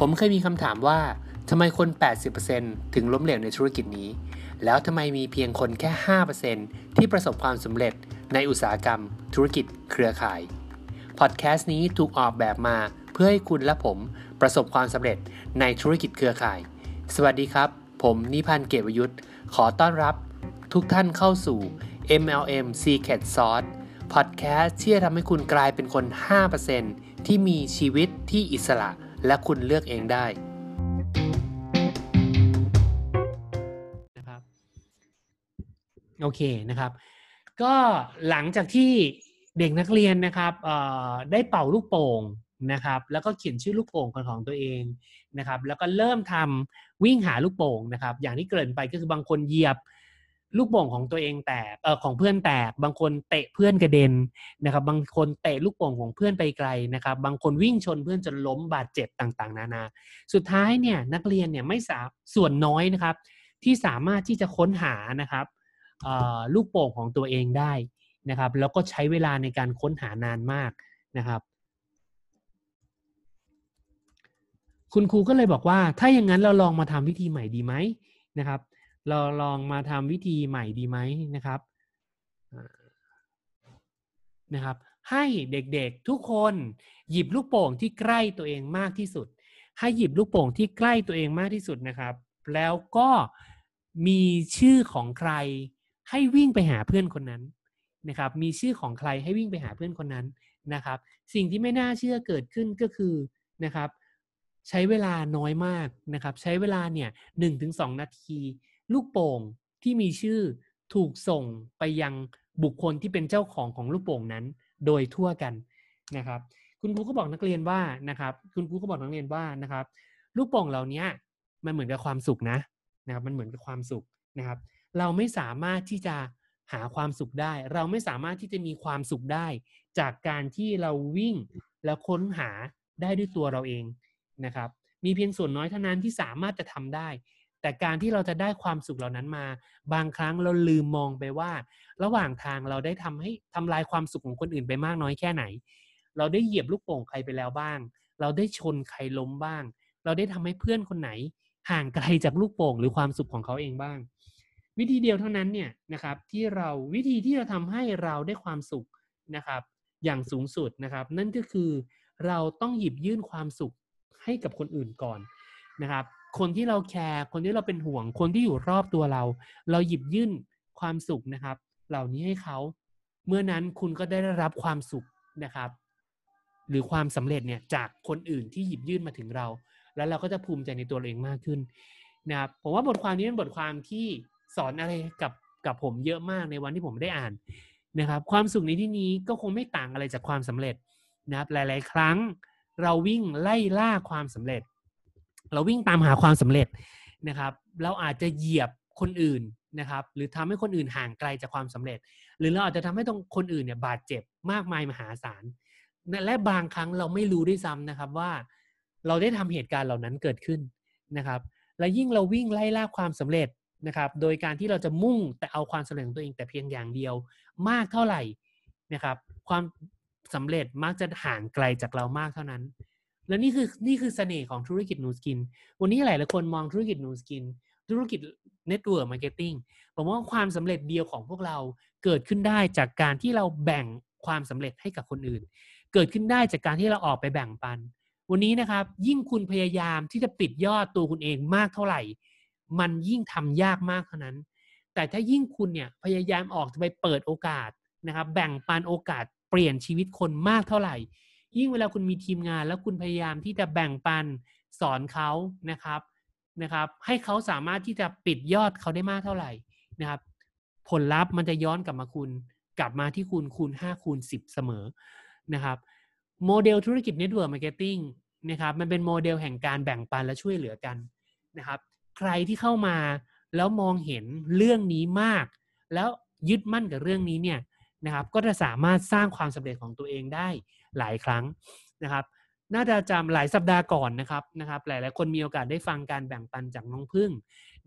ผมเคยมีคำถามว่าทำไมคน 80%ถึงล้มเหลวในธุรกิจนี้ แล้วทำไมมีเพียงคนแค่ 5%ที่ประสบความสำเร็จในอุตสาหกรรม ธุรกิจเครือข่าย พอดแคสต์นี้ถูกออกแบบมาเพื่อให้คุณและผมประสบความสำเร็จในธุรกิจเครือข่าย สวัสดีครับ ผมนิพันธ์เกตวยุทธ์ ขอต้อนรับทุกท่านเข้าสู่ MLM Secret Sauce พอดแคสต์ที่จะทำให้คุณกลายเป็นคน 5%ที่มีชีวิตที่อิสระ และคุณเลือกเองได้นะครับโอเคนะครับ ก็หลังจากที่เด็กนักเรียนนะครับได้เป่าลูกโป่งนะครับ แล้วก็เขียนชื่อลูกโป่งของตัวเองนะครับ แล้วก็เริ่มทำวิ่งหาลูกโป่งนะครับ อย่างที่เกริ่นไปก็คือบางคนเหยียบ ลูกโป่งของตัวเองแตกเออของเพื่อนแตก บางคนเตะเพื่อนกระเด็นนะครับ บางคนเตะลูกโป่งของเพื่อนไปไกลนะครับ บางคนวิ่งชนเพื่อนจนล้มบาดเจ็บต่างๆ นานา สุดท้ายเนี่ยนักเรียนเนี่ยไม่สาส่วนน้อยนะครับ ที่สามารถที่จะค้นหานะครับลูกโป่งของตัวเองได้นะครับ แล้วก็ใช้เวลาในการค้นหานานมากนะครับ คุณครูก็เลยบอกว่า ถ้าอย่างนั้นเราลองมาทำวิธีใหม่ดีไหมนะครับ เราลองมาทำวิธีใหม่ดีไหมนะครับนะครับ ให้เด็กๆทุกคนหยิบลูกโป่งที่ใกล้ตัวเองมากที่สุด ให้หยิบลูกโป่งที่ใกล้ตัวเองมากที่สุดนะครับ แล้วก็มีชื่อของใครให้วิ่งไปหาเพื่อนคนนั้นนะครับ มีชื่อของใครให้วิ่งไปหาเพื่อนคนนั้นนะครับ สิ่งที่ไม่น่าเชื่อเกิดขึ้นก็คือนะครับ ใช้เวลาน้อยมากนะครับ ใช้เวลาเนี่ยหนึ่งถึงสองนาที ลูกโป่งที่มีชื่อถูกส่งไปยังบุคคลที่เป็นเจ้าของของลูกโป่งนั้น โดยทั่วกันนะครับ คุณครูก็บอกนักเรียนว่านะครับ คุณครูก็บอกนักเรียนว่านะครับ ลูกโป่งเหล่านี้มันเหมือนกับความสุขนะนะครับ มันเหมือนกับความสุขนะครับ เราไม่สามารถที่จะหาความสุขได้ เราไม่สามารถที่จะมีความสุขได้ จากการที่เราวิ่งแล้วค้นหาได้ด้วยตัวเราเองนะครับ มีเพียงส่วนน้อยเท่านั้นที่สามารถจะทำได้ แต่การที่เราจะได้ความสุขเหล่านั้นมา บางครั้งเราลืมมองไปว่า ระหว่างทางเราได้ทำให้ทำลายความสุขของคนอื่นไปมากน้อยแค่ไหน เราได้เหยียบลูกโป่งใครไปแล้วบ้าง เราได้ชนใครล้มบ้าง เราได้ทำให้เพื่อนคนไหน ห่างไกลจากลูกโป่งหรือความสุขของเขาเองบ้าง วิธีเดียวเท่านั้นเนี่ยนะครับที่เราวิธีที่จะทำให้เราได้ความสุขนะครับ อย่างสูงสุดนะครับ นั่นก็คือเราต้องหยิบยื่นความสุขให้กับคนอื่นก่อนนะครับ คนที่เราแคร์คนที่เราเป็นห่วง คนที่อยู่รอบตัวเรา เราหยิบยื่นความสุขนะครับ เหล่านี้ให้เขา เมื่อนั้นคุณก็ได้รับความสุขนะครับ หรือความสำเร็จเนี่ยจากคนอื่นที่หยิบยื่นมาถึงเรา แล้วเราก็จะภูมิใจในตัวเองมากขึ้นนะครับผมว่าบทความนี้เป็นบทความที่สอนอะไรกับกับผมเยอะมากในวันที่ผมได้อ่านนะครับ ความสุขในที่นี้ก็คงไม่ต่างอะไรจากความสำเร็จนะครับ หลาย ๆ ครั้งเราวิ่งไล่ล่าความสำเร็จ เราวิ่งตามหาความสำเร็จนะครับ เราอาจจะเหยียบคนอื่นนะครับ หรือทำให้คนอื่นห่างไกลจากความสำเร็จ หรือเราอาจจะทำให้ตรงคนอื่นเนี่ยบาดเจ็บมากมายมหาศาลและบางครั้งเราไม่รู้ด้วยซ้ำนะครับว่า เราได้ทำเหตุการณ์เหล่านั้นเกิดขึ้นนะครับ และยิ่งเราวิ่งไล่ล่าความสำเร็จนะครับ โดยการที่เราจะมุ่งแต่เอาความสำเร็จของตัวเองแต่เพียงอย่างเดียวมากเท่าไหร่นะครับ ความสำเร็จมักจะห่างไกลจากเรามากเท่านั้น และนี่คือนี่คือเสน่ห์ของธุรกิจ Nu Skin วันนี้หลายหลายคนมองธุรกิจ Nu Skin ธุรกิจ network marketing ผมว่าความสำเร็จเดียวของพวกเราเกิดขึ้นได้จากการที่เราแบ่งความสำเร็จให้กับคนอื่น เกิดขึ้นได้จากการที่เราออกไปแบ่งปัน วันนี้นะครับ ยิ่งคุณพยายามที่จะปิดยอดตัวคุณเองมากเท่าไหร่ มันยิ่งทำยากมากเท่านั้น แต่ถ้ายิ่งคุณเนี่ยพยายามออกไปเปิดโอกาสนะครับ แบ่งปันโอกาสเปลี่ยนชีวิตคนมากเท่าไหร่ ยิ่งเวลาคุณมีทีมงาน แล้วคุณพยายามที่จะแบ่งปันสอนเขานะครับนะครับ ให้เขาสามารถที่จะปิดยอดเขาได้มากเท่าไหร่นะครับ ผลลัพธ์มันจะย้อนกลับมาคุณกลับมาที่คุณคูณ5คูณ10 เสมอนะครับโมเดลธุรกิจ network marketing นะครับมันเป็นโมเดลแห่งการแบ่งปันและช่วยเหลือกันนะครับ ใครที่เข้ามาแล้วมองเห็นเรื่องนี้มาก แล้วยึดมั่นกับเรื่องนี้เนี่ยนะครับ ก็จะสามารถสร้างความสำเร็จของตัวเองได้ หลายครั้งนะครับ น่าจะจำหลายสัปดาห์ก่อนนะครับนะครับ หลายๆคนมีโอกาสได้ฟังการแบ่งปันจากน้องพึ่ง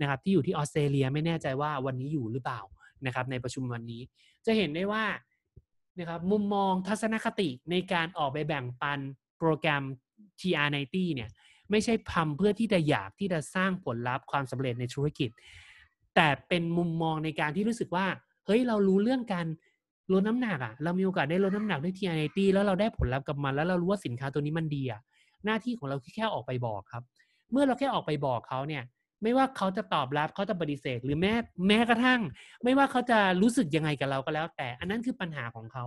นะครับ ที่อยู่ที่ออสเตรเลียไม่แน่ใจว่าวันนี้อยู่หรือเปล่านะครับ ในประชุมวันนี้ จะเห็นได้ว่านะครับมุมมองทัศนคติในการออกไปแบ่งปันโปรแกรม TR90 เนี่ยไม่ใช่ทำเพื่อที่จะอยากที่จะสร้างผลลัพธ์ความสำเร็จในธุรกิจ แต่เป็นมุมมองในการที่รู้สึกว่า เฮ้ยเรารู้เรื่องการ ลดน้ำหนักอะเรามีโอกาสได้ลดน้ำหนักด้วยทีไอทีแล้วเราได้ผลลัพธ์กับมัน แล้วเรารู้ว่าสินค้าตัวนี้มันดีอะหน้าที่ของเราแค่ออกไปบอกครับ เมื่อเราแค่ออกไปบอกเขาเนี่ย ไม่ว่าเขาจะตอบรับเขาจะปฏิเสธ หรือแม้แม้กระทั่ง ไม่ว่าเขาจะรู้สึกยังไงกับเราก็แล้ว แต่อันนั้นคือปัญหาของเขา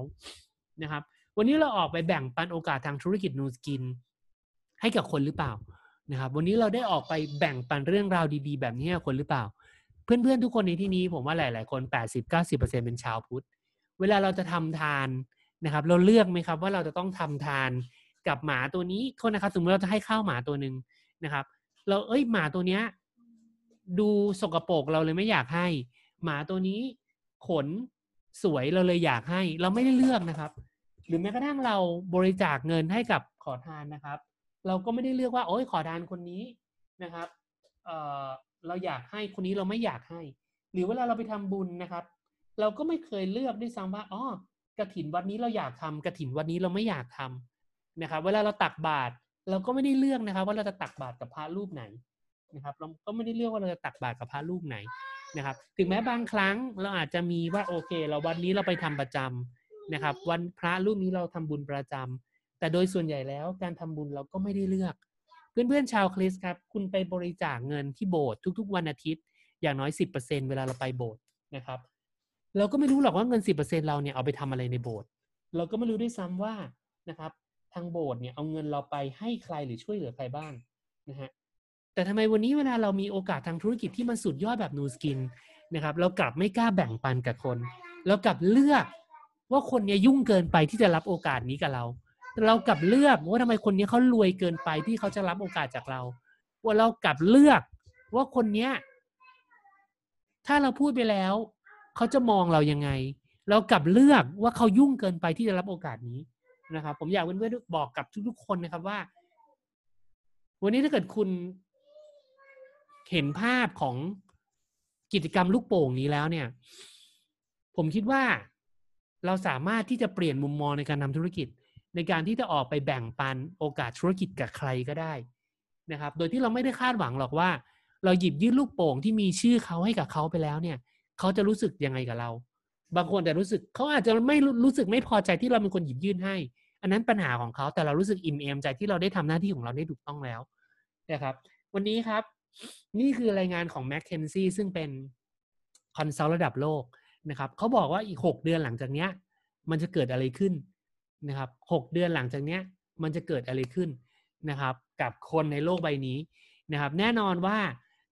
นะครับ วันนี้เราออกไปแบ่งปันโอกาสทางธุรกิจนูสกิน ให้กับคนหรือเปล่านะครับ วันนี้เราได้ออกไปแบ่งปันเรื่องราวดีๆ แบบนี้ให้คนหรือเปล่า เพื่อนๆทุกคนในที่นี้ผมว่าหลาย ๆ คน 80-90%เป็นชาวพุทธ เวลาเราจะทำทานนะครับ เราเลือกไหมครับว่าเราจะต้องทำทานกับหมาตัวนี้คนนะครับสมมติเราจะให้ข้าวหมาตัวหนึ่งนะครับ เราเอ้ยหมาตัวเนี้ยดูสกรปรกเราเลยไม่อยากให้ หมาตัวนี้ขนสวยเราเลยอยากให้ เราไม่ได้เลือกนะครับ หรือแม้กระทั่งเราบริจาคเงินให้กับขอทานนะครับ เราก็ไม่ได้เลือกว่าโอ้ยขอทานคนนี้นะครับเเราอยากให้คนนี้เราไม่อยากให้ หรือเวลาเราไปทำบุญนะครับ เราก็ไม่เคยเลือกด้วยซ้ำว่าอ๋อกระถินวัดนี้เราอยากทำกระถินวัดนี้เราไม่อยากทำนะครับ เวลาเราตักบาตรเราก็ไม่ได้เลือกนะครับ ว่าเราจะตักบาตรกับพระรูปไหนนะครับ เราก็ไม่ได้เลือกว่าเราจะตักบาตรกับพระรูปไหนนะครับ ถึงแม้บางครั้งเราอาจจะมีว่าโอเค เราวันนี้เราไปทำประจำนะครับ วันพระรูปนี้เราทำบุญประจำแต่โดยส่วนใหญ่แล้วการทำบุญเราก็ไม่ได้เลือก เพื่อนๆชาวคริสครับ คุณไปบริจาคเงินที่โบสถ์ทุก ๆ วันอาทิตย์ อย่างน้อย 10%เวลาเราไปโบสถ์นะครับ เราก็ไม่รู้หรอกว่าเงิน 10%เราเนี่ยเอาไปทำอะไรในโบสถ์เราก็ไม่รู้ด้วยซ้ำว่านะครับทางโบสถ์เนี่ยเอาเงินเราไปให้ใครหรือช่วยเหลือใครบ้างนะฮะแต่ทำไมวันนี้เวลาเรามีโอกาสทางธุรกิจที่มันสุดยอดแบบนูสกินนะครับเรากลับไม่กล้าแบ่งปันกับคน เรากลับเลือกว่าคนเนี้ยยุ่งเกินไปที่จะรับโอกาสนี้กับเรา เรากลับเลือกว่าทำไมคนนี้เขารวยเกินไปที่เขาจะรับโอกาสจากเรา ว่าเรากลับเลือกว่าคนเนี้ยถ้าเราพูดไปแล้ว เขาจะมองเรายังไง เรากลับเลือกว่าเขายุ่งเกินไปที่จะรับโอกาสนี้นะครับ ผมอยากเพื่อนๆบอกกับทุกๆคนนะครับว่า วันนี้ถ้าเกิดคุณเห็นภาพของกิจกรรมลูกโป่งนี้แล้วเนี่ย ผมคิดว่าเราสามารถที่จะเปลี่ยนมุมมองในการทำธุรกิจ ในการที่จะออกไปแบ่งปันโอกาสธุรกิจกับใครก็ได้นะครับ โดยที่เราไม่ได้คาดหวังหรอกว่า เราหยิบยื่นลูกโป่งที่มีชื่อเขาให้กับเขาไปแล้วเนี่ย เขาจะรู้สึกยังไงกับเรา บางคนจะรู้สึกเขาอาจจะไม่รู้สึกไม่พอใจที่เราเป็นคนหยิบยื่นให้ อันนั้นปัญหาของเขาแต่เรารู้สึกอิ่มเอมใจที่เราได้ทำหน้าที่ของเราได้ถูกต้องแล้วนะครับ วันนี้ครับ นี่คือรายงานของ m c k เคนซี่ซึ่งเป็นคอนซัลท์ระดับโลกนะครับเขาบอกว่าอีกหกเดือนหลังจากเนี้ย มันจะเกิดอะไรขึ้นนะครับหกเดือนหลังจากเนี้ย มันจะเกิดอะไรขึ้นนะครับ กับคนในโลกใบนี้นะครับ แน่นอนว่า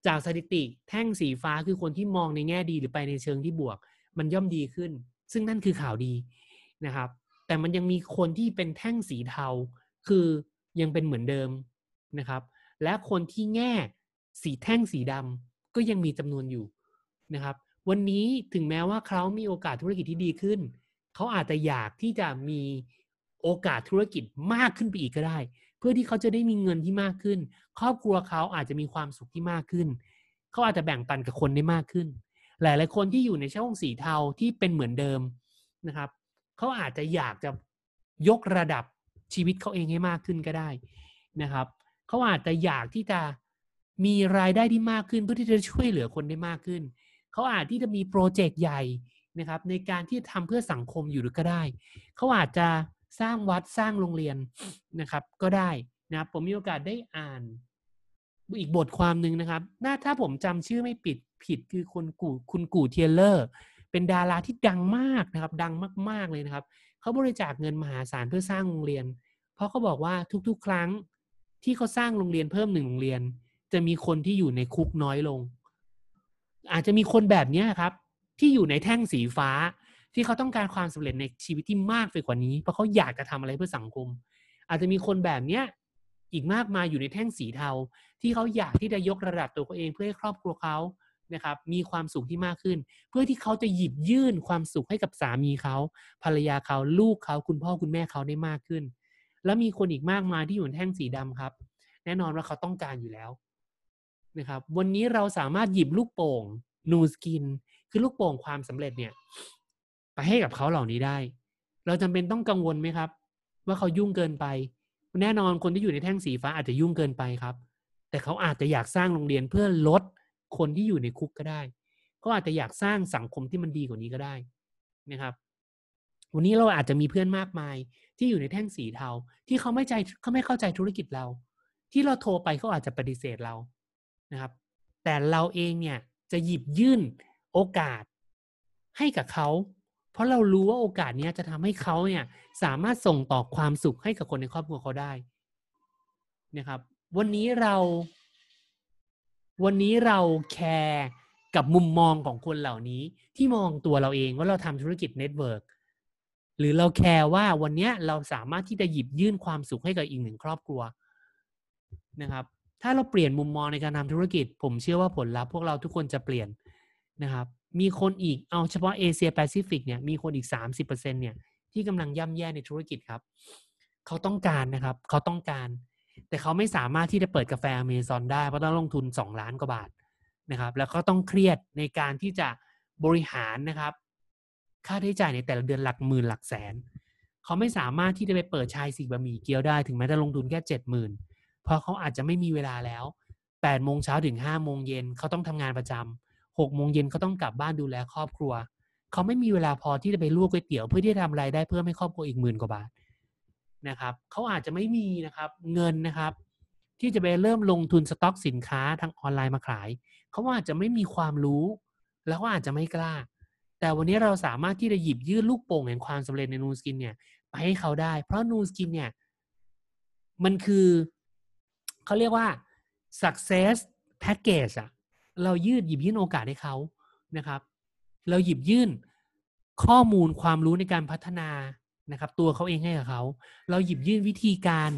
จากสถิติแท่งสีฟ้าคือคนที่มองในแง่ดีหรือไปในเชิงที่บวก มันย่อมดีขึ้น ซึ่งนั่นคือข่าวดีนะครับ แต่มันยังมีคนที่เป็นแท่งสีเทา คือยังเป็นเหมือนเดิมนะครับ และคนที่แง่สีแท่งสีดำก็ยังมีจำนวนอยู่นะครับ วันนี้ถึงแม้ว่าเขามีโอกาสธุรกิจที่ดีขึ้น เขาอาจจะอยากที่จะมีโอกาสธุรกิจมากขึ้นไปอีกก็ได้ เพื่อที่เขาจะได้มีเงินที่มากขึ้น ครอบครัวเขาอาจจะมีความสุขที่มากขึ้น เขาอาจจะแบ่งปันกับคนได้มากขึ้น หลาย ๆ คนที่อยู่ในช่องสีเทาที่เป็นเหมือนเดิมนะครับ เขาอาจจะอยากจะยกระดับชีวิตเขาเองให้มากขึ้นก็ได้นะครับ เขาอาจจะอยากที่จะมีรายได้ที่มากขึ้น เพื่อที่จะช่วยเหลือคนได้มากขึ้น เขาอาจที่จะมีโปรเจกต์ใหญ่นะครับ ในการที่ทำเพื่อสังคมอยู่หรือก็ได้ เขาอาจจะ สร้างวัดสร้างโรงเรียนนะครับ ก็ได้นะครับผมมีโอกาสได้อ่าน อีกบทความหนึ่งนะครับน่าถ้าผมจำชื่อไม่ปิดผิดคือคนกูคุณกูเทียเลอร์ เป็นดาราที่ดังมากนะครับ ดังมาก ๆเลยนะครับเขาบริจาคเงินมหาศาลเพื่อสร้างโรงเรียน เพราะเขาบอกว่าทุกๆ ครั้งที่เขาสร้างโรงเรียนเพิ่มหนึ่งโรงเรียน จะมีคนที่อยู่ในคุกน้อยลง อาจจะมีคนแบบนี้ครับ ที่อยู่ในแท่งสีฟ้า ที่เขาต้องการความสำเร็จในชีวิตที่มากไปกว่านี้ เพราะเขาอยากจะทำอะไรเพื่อสังคม อาจจะมีคนแบบเนี้ยอีกมากมายอยู่ในแท่งสีเทา ที่เขาอยากที่จะยกระดับตัวเขาเองเพื่อให้ครอบครัวเขานะครับมีความสุขที่มากขึ้น เพื่อที่เขาจะหยิบยื่นความสุขให้กับสามีเขาภรรยาเขาลูกเขาคุณพ่อคุณแม่เขาได้มากขึ้น แล้วมีคนอีกมากมายที่อยู่ในแท่งสีดำครับ แน่นอนว่าเขาต้องการอยู่แล้วนะครับวันนี้เราสามารถหยิบลูกโป่งนูสกิน คือลูกโป่งความสำเร็จเนี่ย ไปให้กับเขาเหล่านี้ได้ เราจำเป็นต้องกังวลไหมครับ ว่าเขายุ่งเกินไป แน่นอนคนที่อยู่ในแท่งสีฟ้าอาจจะยุ่งเกินไปครับ แต่เขาอาจจะอยากสร้างโรงเรียนเพื่อลดคนที่อยู่ในคุกก็ได้เขาอาจจะอยากสร้างสังคมที่มันดีกว่านี้ก็ได้นะครับ วันนี้เราอาจจะมีเพื่อนมากมาย ที่อยู่ในแท่งสีเทา ที่เขาไม่ใจเขาไม่เข้าใจธุรกิจเรา ที่เราโทรไปเขาอาจจะปฏิเสธเรานะครับ แต่เราเองเนี่ยจะหยิบยื่นโอกาสให้กับเขา เพราะเรารู้ว่าโอกาสนี้จะทำให้เขาเนี่ย สามารถส่งต่อความสุขให้กับคนในครอบครัวเขาได้นะครับ วันนี้เรา วันนี้เราแคร์กับมุมมองของคนเหล่านี้ ที่มองตัวเราเองว่าเราทำธุรกิจ network หรือเราแคร์ว่าวันนี้เราสามารถที่จะหยิบยื่นความสุขให้กับอีกหนึ่งครอบครัวนะครับ ถ้าเราเปลี่ยนมุมมองในการทำธุรกิจ ผมเชื่อว่าผลลัพธ์พวกเราทุกคนจะเปลี่ยนนะครับ มีคนอีกเอาเฉพาะเอเชียแปซิฟิกเนี่ยมีคนอีกสามสิบเปอร์เซ็นเนี่ยที่กำลังย่ำแย่ในธุรกิจครับ เขาต้องการนะครับ เขาต้องการ แต่เขาไม่สามารถที่จะเปิดกาแฟอเมซอนได้เพราะต้องลงทุนสองล้านกว่าบาทนะครับ แล้วก็ต้องเครียดในการที่จะบริหารนะครับ ค่าใช้จ่ายในแต่ละเดือนหลักหมื่นหลักแสน เขาไม่สามารถที่จะไปเปิดชายสีบะหมี่เกี๊ยวได้ถึงแม้จะลงทุนแค่เจ็ดหมื่นเพราะเขาอาจจะไม่มีเวลาแล้วแปดโมงเช้าถึงห้าโมงเย็นเขาต้องทำงานประจำ หกโมงเย็นเขาต้องกลับบ้านดูแลครอบครัว เขาไม่มีเวลาพอที่จะไปลวกก๋วยเตี๋ยวเพื่อที่จะทำรายได้เพิ่มให้ครอบครัวอีกหมื่นกว่าบาทนะครับเขาอาจจะไม่มีนะครับเงินนะครับ ที่จะไปเริ่มลงทุนสต็อกสินค้าทางออนไลน์มาขาย เขาอาจจะไม่มีความรู้ แล้วก็อาจจะไม่กล้า แต่วันนี้เราสามารถที่จะหยิบยื่นลูกโป่งแห่งความสำเร็จใน Nu Skin เนี่ยไปให้เขาได้ เพราะ Nu Skin เนี่ยมันคือเขาเรียกว่า success package อะ เรายืดหยิบยื่นโอกาสให้เขานะครับ เราหยิบยื่นข้อมูลความรู้ในการพัฒนานะครับ ตัวเขาเองให้กับเขา เราหยิบยื่นวิธีการ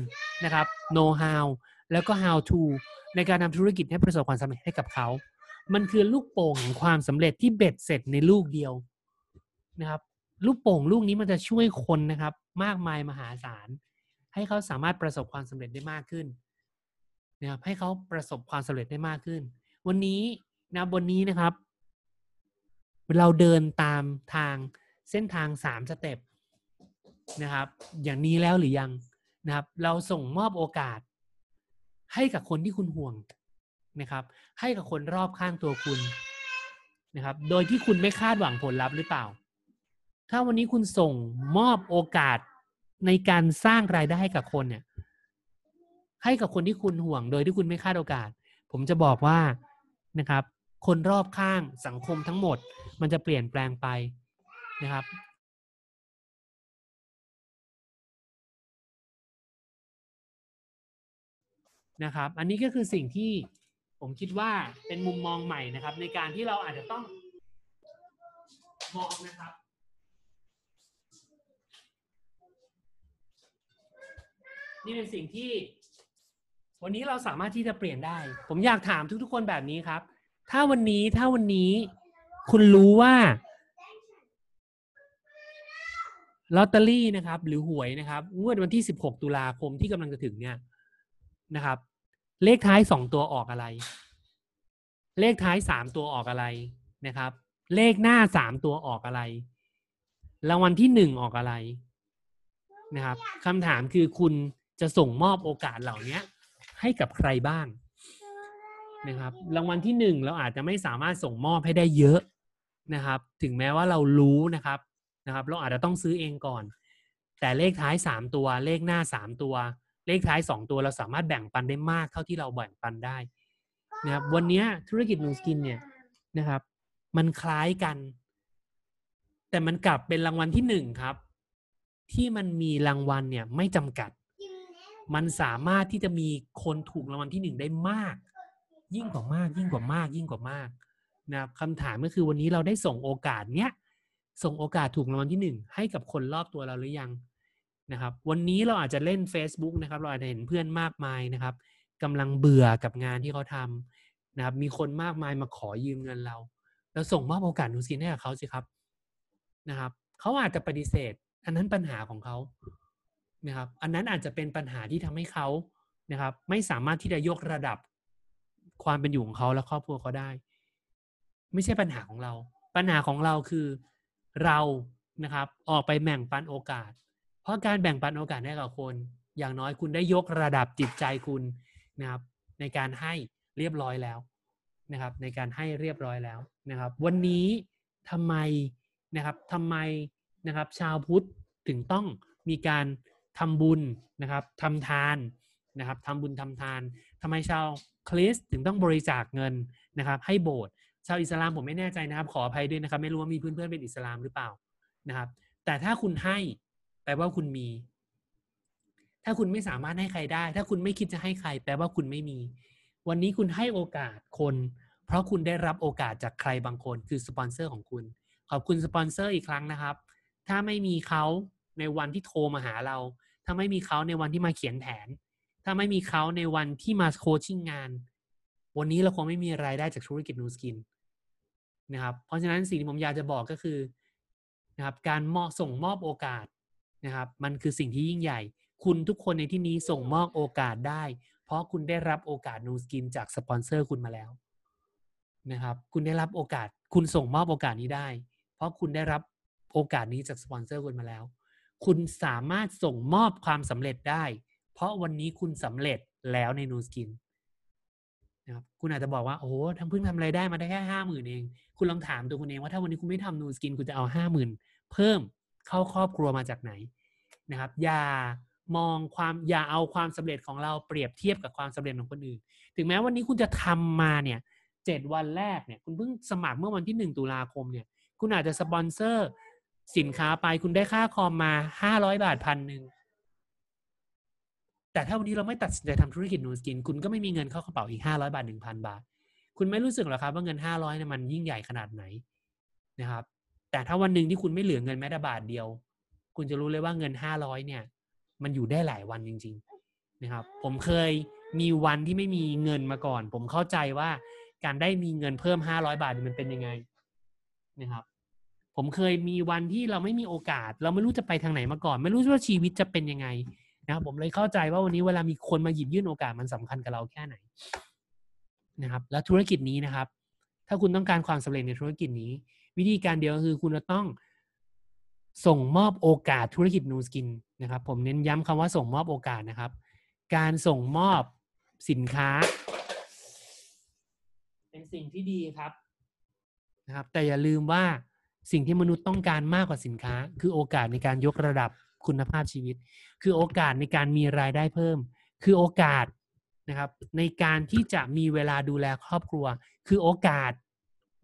นะครับ know how แล้วก็ how to ในการทำธุรกิจให้ประสบความสำเร็จให้กับเขา มันคือลูกโป่งแห่งความสำเร็จที่เบ็ดเสร็จในลูกเดียวนะครับ ลูกโป่งลูกนี้มันจะช่วยคนนะครับ มากมายมหาศาล ให้เขาสามารถประสบความสำเร็จได้มากขึ้นนะครับให้เขาประสบความสำเร็จได้มากขึ้น วันนี้นะบนนี้นะครับ เราเดินตามทางเส้นทางสามสเต็ปนะครับ อย่างนี้แล้วหรือยังนะครับ เราส่งมอบโอกาส ให้กับคนที่คุณห่วงนะครับ ให้กับคนรอบข้างตัวคุณนะครับ โดยที่คุณไม่คาดหวังผลลัพธ์หรือเปล่า ถ้าวันนี้คุณส่งมอบโอกาสในการสร้างรายได้ให้กับคนเนี่ย ให้กับคนที่คุณห่วง โดยที่คุณไม่คาดโอกาส ผมจะบอกว่า นะครับ คนรอบข้างสังคมทั้งหมด มันจะเปลี่ยนแปลงไปนะครับนะครับ อันนี้ก็คือสิ่งที่ผมคิดว่าเป็นมุมมองใหม่นะครับ ในการที่เราอาจจะต้องมองนะครับนี่เป็นสิ่งที่ วันนี้เราสามารถที่จะเปลี่ยนได้ ผมอยากถามทุกๆคนแบบนี้ครับ ถ้าวันนี้ถ้าวันนี้คุณรู้ว่าลอตเตอรี่นะครับ หรือหวยนะครับงวดวันที่ 16 ตุลาคมที่กำลังจะถึงเนี่ยนะครับ เลขท้ายสองตัวออกอะไร เลขท้ายสามตัวออกอะไรนะครับ เลขหน้าสามตัวออกอะไรรางวัลที่หนึ่งออกอะไรนะครับคำถามคือคุณจะส่งมอบโอกาสเหล่านี้ ให้กับใครบ้างนะครับรางวัลที่หนึ่งเราอาจจะไม่สามารถส่งมอบให้ได้เยอะนะครับ ถึงแม้ว่าเรารู้นะครับนะครับ เราอาจจะต้องซื้อเองก่อน แต่เลขท้ายสามตัว เลขหน้าสามตัว เลขท้ายสองตัวเราสามารถแบ่งปันได้มากเท่าที่เราแบ่งปันได้นะครับวันนี้ธุรกิจนูสกินเนี่ยนะครับ มันคล้ายกัน แต่มันกลับเป็นรางวัลที่หนึ่งครับ ที่มันมีรางวัลเนี่ยไม่จำกัด มันสามารถที่จะมีคนถูกรางวัลที่หนึ่งได้มาก ยิ่งกว่ามาก ยิ่งกว่ามาก ยิ่งกว่ามากนะครับคำถามก็คือวันนี้เราได้ส่งโอกาสเนี้ยส่งโอกาสถูกรางวัลที่หนึ่งให้กับคนรอบตัวเราหรือยังนะครับ วันนี้เราอาจจะเล่น Facebook นะครับ เราอาจจะเห็นเพื่อนมากมายนะครับกำลังเบื่อกับงานที่เขาทำนะครับ มีคนมากมายมาขอยืมเงินเราเราส่งมอบโอกาสนูซินให้กับเขาสิครับนะครับเขาอาจจะปฏิเสธ อันนั้นปัญหาของเขา นะครับอันนั้นอาจจะเป็นปัญหาที่ทำให้เขานะครับ ไม่สามารถที่จะยกระดับความเป็นอยู่ของเขาและครอบครัวเขาได้ ไม่ใช่ปัญหาของเรา ปัญหาของเราคือเรานะครับ ออกไปแบ่งปันโอกาส เพราะการแบ่งปันโอกาสให้กับคน อย่างน้อยคุณได้ยกระดับจิตใจคุณนะครับ ในการให้เรียบร้อยแล้วนะครับ ในการให้เรียบร้อยแล้วนะครับ วันนี้ทำไมนะครับทำไมนะครับ ชาวพุทธถึงต้องมีการ ทำบุญนะครับทำทานนะครับทำบุญทำทานทำไมชาวคริสต์ถึงต้องบริจาคเงินนะครับ ให้โบสถ์ชาวอิสลามผมไม่แน่ใจนะครับ ขออภัยด้วยนะครับ ไม่รู้ว่ามีเพื่อนๆเป็นอิสลามหรือเปล่านะครับ แต่ถ้าคุณให้แปลว่าคุณมี ถ้าคุณไม่สามารถให้ใครได้ ถ้าคุณไม่คิดจะให้ใคร แปลว่าคุณไม่มี วันนี้คุณให้โอกาสคน เพราะคุณได้รับโอกาสจากใครบางคน คือสปอนเซอร์ของคุณ ขอบคุณสปอนเซอร์อีกครั้งนะครับ ถ้าไม่มีเขา ในวันที่โทรมาหาเรา ถ้าไม่มีเขาในวันที่มาเขียนแผน ถ้าไม่มีเขาในวันที่มา coaching งาน วันนี้เราคงไม่มีรายได้จากธุรกิจ Nu Skinนะครับ เพราะฉะนั้นสิ่งที่ผมอยากจะบอกก็คือนะครับการมอบส่งมอบโอกาสนะครับ มันคือสิ่งที่ยิ่งใหญ่ คุณทุกคนในที่นี้ส่งมอบโอกาสได้ เพราะคุณได้รับโอกาส Nu Skin จากสปอนเซอร์คุณมาแล้วนะครับ คุณได้รับโอกาส คุณส่งมอบโอกาสนี้ได้ เพราะคุณได้รับโอกาสนี้จากสปอนเซอร์คุณมาแล้ว คุณสามารถส่งมอบความสำเร็จได้ เพราะวันนี้คุณสำเร็จแล้วใน Nu Skinนะครับคุณอาจจะบอกว่าโอ้โหทำเพิ่งทำอะไรได้มาได้แค่ห้าหมื่นเอง คุณลองถามตัวคุณเองว่าถ้าวันนี้คุณไม่ทำนูสกินคุณจะเอาห้าหมื่นเพิ่มเข้าครอบครัวมาจากไหนนะครับ อย่ามองความอย่าเอาความสำเร็จของเราเปรียบเทียบกับความสำเร็จของคนอื่น ถึงแม้วันนี้คุณจะทำมาเนี่ยเจ็ดวันแรกเนี่ยคุณเพิ่งสมัครเมื่อวันที่หนึ่งตุลาคมเนี่ย คุณอาจจะสปอนเซอร์ สินค้าไปคุณได้ค่าคอมมาห้าร้อยบาทพันหนึ่งแต่ถ้าวันนี้เราไม่ตัดสินใจทำธุรกิจนูสกิน คุณก็ไม่มีเงินเข้ากระเป๋าอีกห้าร้อยบาทหนึ่งพันบาท คุณไม่รู้สึกหรอครับว่าเงินห้าร้อยเนี่ยมันยิ่งใหญ่ขนาดไหนนะครับ แต่ถ้าวันหนึ่งที่คุณไม่เหลือเงินแม้แต่บาทเดียว คุณจะรู้เลยว่าเงินห้าร้อยเนี่ย มันอยู่ได้หลายวันจริง ๆ นะครับ ผมเคยมีวันที่ไม่มีเงินมาก่อน ผมเข้าใจว่าการได้มีเงินเพิ่มห้าร้อยบาทมันเป็นยังไงนะครับ ผมเคยมีวันที่เราไม่มีโอกาส เราไม่รู้จะไปทางไหนมาก่อน ไม่รู้ว่าชีวิตจะเป็นยังไงนะครับผมเลยเข้าใจว่าวันนี้เวลามีคนมาหยิบยื่นโอกาสมันสำคัญกับเราแค่ไหนนะครับ แล้วธุรกิจนี้นะครับ ถ้าคุณต้องการความสำเร็จในธุรกิจนี้ วิธีการเดียวคือคุณจะต้องส่งมอบโอกาสธุรกิจนูสกินนะครับ ผมเน้นย้ำคำว่าส่งมอบโอกาสนะครับ การส่งมอบสินค้า เป็นสิ่งที่ดีครับนะครับ แต่อย่าลืมว่า สิ่งที่มนุษย์ต้องการมากกว่าสินค้า คือโอกาสในการยกระดับคุณภาพชีวิต คือโอกาสในการมีรายได้เพิ่ม คือโอกาสนะครับ ในการที่จะมีเวลาดูแลครอบครัว คือโอกาส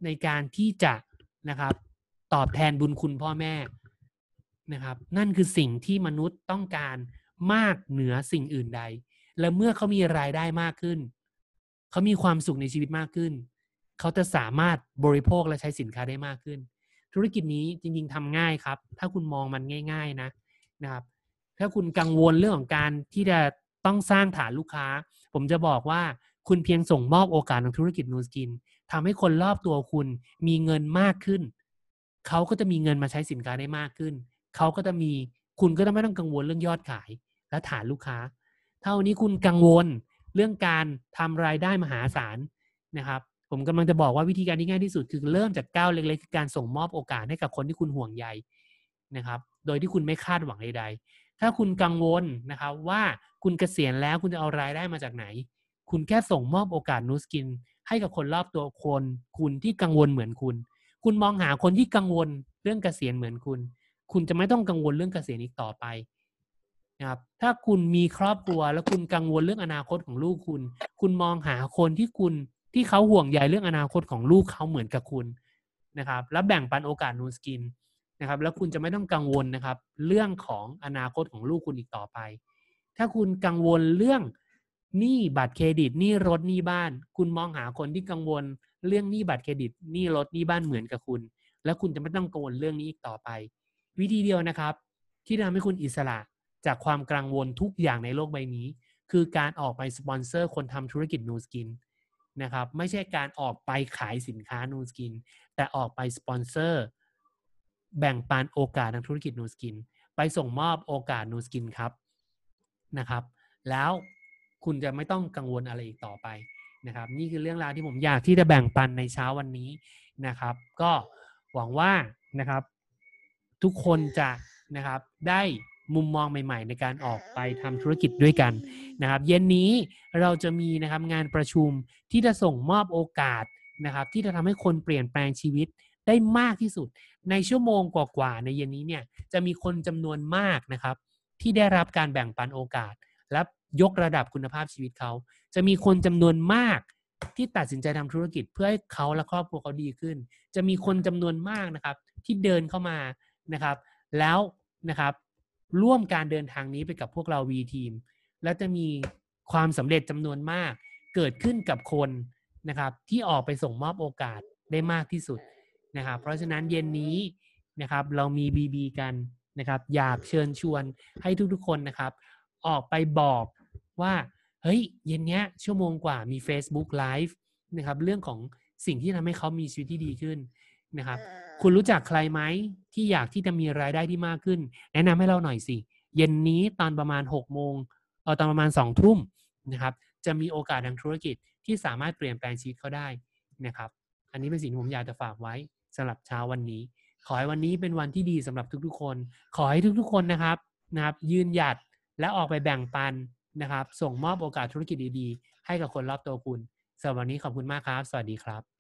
ในการที่จะนะครับ ตอบแทนบุญคุณพ่อแม่นะครับ นั่นคือสิ่งที่มนุษย์ต้องการมากเหนือสิ่งอื่นใด และเมื่อเขามีรายได้มากขึ้น เขามีความสุขในชีวิตมากขึ้น เขาจะสามารถบริโภคและใช้สินค้าได้มากขึ้น ธุรกิจนี้จริงๆทำง่ายครับ ถ้าคุณมองมันง่าย ๆนะนะครับ ถ้าคุณกังวลเรื่องของการที่จะต้องสร้างฐานลูกค้า ผมจะบอกว่าคุณเพียงส่งมอบโอกาสของธุรกิจนูสกินทำให้คนรอบตัวคุณมีเงินมากขึ้น เขาก็จะมีเงินมาใช้สินค้าได้มากขึ้น เขาก็จะมีคุณก็ต้องไม่ต้องกังวลเรื่องยอดขายและฐานลูกค้า เท่านี้คุณกังวลเรื่องการทำรายได้มหาศาลนะครับ ผมกำลังจะบอกว่าวิธีการที่ง่ายที่สุดคือเริ่มจากก้าวเล็กๆคือการส่งมอบโอกาสให้กับคนที่คุณห่วงใยนะครับ โดยที่คุณไม่คาดหวังใดๆ ถ้าคุณกังวลนะครับว่าคุณเกษียณแล้วคุณจะเอารายได้มาจากไหน คุณแค่ส่งมอบโอกาสนูสกิน ให้กับคนรอบตัวคน คุณที่กังวลเหมือนคุณ คุณมองหาคนที่กังวลเรื่องเกษียณเหมือนคุณ คุณจะไม่ต้องกังวลเรื่องเกษียณอีกต่อไปนะครับถ้าคุณมีครอบครัวแล้วคุณกังวลเรื่องอนาคตของลูกคุณ คุณมองหาคนที่คุณ ที่เขาห่วงใยเรื่องอนาคตของลูกเขาเหมือนกับคุณนะครับ แล้วแบ่งปันโอกาส Nu Skin นะครับ แล้วคุณจะไม่ต้องกังวลนะครับ เรื่องของอนาคตของลูกคุณอีกต่อไป ถ้าคุณกังวลเรื่องหนี้บัตรเครดิตหนี้รถหนี้บ้าน คุณมองหาคนที่กังวลเรื่องหนี้บัตรเครดิตหนี้รถหนี้บ้านเหมือนกับคุณ แล้วคุณจะไม่ต้องกังวลเรื่องนี้อีกต่อไป วิธีเดียวนะครับ ที่ทำให้คุณอิสระจากความกังวลทุกอย่างในโลกใบนี้ คือการออกไปสปอนเซอร์คนทำธุรกิจ Nu Skin นะครับ ไม่ใช่การออกไปขายสินค้า Nu Skin แต่ออกไปสปอนเซอร์ แบ่งปันโอกาสทางธุรกิจ Nu Skin ไปส่งมอบโอกาส Nu Skin ครับนะครับ แล้วคุณจะไม่ต้องกังวลอะไรอีกต่อไปนะครับ นี่คือเรื่องราวที่ผมอยากที่จะแบ่งปันในเช้าวันนี้นะครับ ก็หวังว่านะครับ ทุกคนจะนะครับได้ มุมมองใหม่ ๆ ในการออกไปทำธุรกิจด้วยกันนะครับ เย็นนี้เราจะมีนะครับงานประชุมที่จะส่งมอบโอกาสนะครับ ที่จะทำให้คนเปลี่ยนแปลงชีวิตได้มากที่สุด ในชั่วโมงกว่าๆในเย็นนี้เนี่ยจะมีคนจำนวนมากนะครับ ที่ได้รับการแบ่งปันโอกาส และยกระดับคุณภาพชีวิตเขา จะมีคนจำนวนมากที่ตัดสินใจทำธุรกิจเพื่อให้เขาและครอบครัวเขาดีขึ้น จะมีคนจำนวนมากนะครับ ที่เดินเข้ามานะครับ แล้วนะครับ ร่วมการเดินทางนี้ไปกับพวกเรา V ทีมแล้วจะมีความสำเร็จจำนวนมาก เกิดขึ้นกับคนนะครับ ที่ออกไปส่งมอบโอกาสได้มากที่สุดนะครับ เพราะฉะนั้นเย็นนี้นะครับ เรามี BB กันนะครับ อยากเชิญชวนให้ทุกๆคนนะครับ ออกไปบอกว่า เฮ้ย เย็นเนี้ยชั่วโมงกว่ามี Facebook Live นะครับ เรื่องของสิ่งที่ทำให้เขามีชีวิตที่ดีขึ้น นะครับ คุณรู้จักใครไหมที่อยากที่จะมีรายได้ที่มากขึ้น แนะนำให้เราหน่อยสิ เย็นนี้ตอนประมาณ6โมงเออตอนประมาณ2ทุ่มนะครับ จะมีโอกาสทางธุรกิจที่สามารถเปลี่ยนแปลงชีวิตเขาได้นะครับ อันนี้เป็นสิ่งที่ผมอยากจะฝากไว้สำหรับเช้าวันนี้ ขอให้วันนี้เป็นวันที่ดีสำหรับทุกๆคน ขอให้ทุกๆคนนะครับนะครับ ยืนหยัดและออกไปแบ่งปันนะครับ ส่งมอบโอกาสธุรกิจดีๆ ให้กับคนรอบตัวคุณสำหรับวันนี้ขอบคุณมากครับ สวัสดีครับ